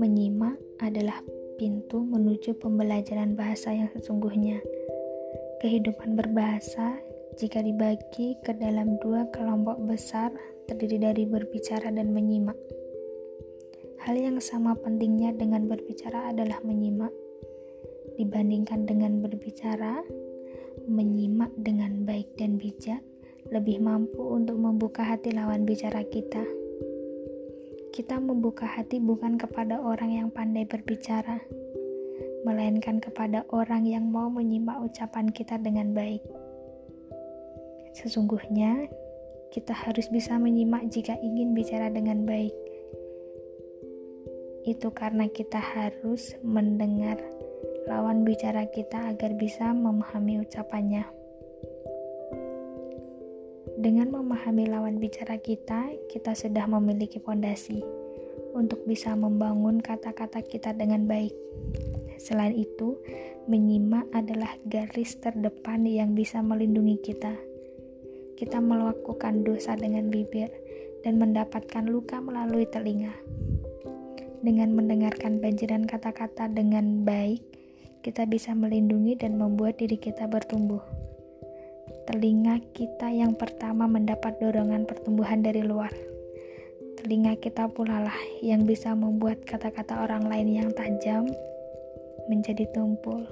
Menyimak adalah pintu menuju pembelajaran bahasa yang sesungguhnya. Kehidupan berbahasa, jika dibagi ke dalam dua kelompok besar, terdiri dari berbicara dan menyimak. Hal yang sama pentingnya dengan berbicara adalah menyimak. Dibandingkan dengan berbicara, menyimak dengan baik dan bijak lebih mampu untuk membuka hati lawan bicara kita. Kita membuka hati bukan kepada orang yang pandai berbicara, melainkan kepada orang yang mau menyimak ucapan kita dengan baik. Sesungguhnya, kita harus bisa menyimak jika ingin bicara dengan baik. Itu karena kita harus mendengar lawan bicara kita agar bisa memahami ucapannya. Dengan memahami lawan bicara kita, kita sudah memiliki fondasi untuk bisa membangun kata-kata kita dengan baik. Selain itu, menyimak adalah garis terdepan yang bisa melindungi kita. Kita melakukan dosa dengan bibir dan mendapatkan luka melalui telinga. Dengan mendengarkan banjiran kata-kata dengan baik, kita bisa melindungi dan membuat diri kita bertumbuh telinga kita yang pertama mendapat dorongan pertumbuhan dari luar. Telinga kita pula lah yang bisa membuat kata-kata orang lain yang tajam menjadi tumpul.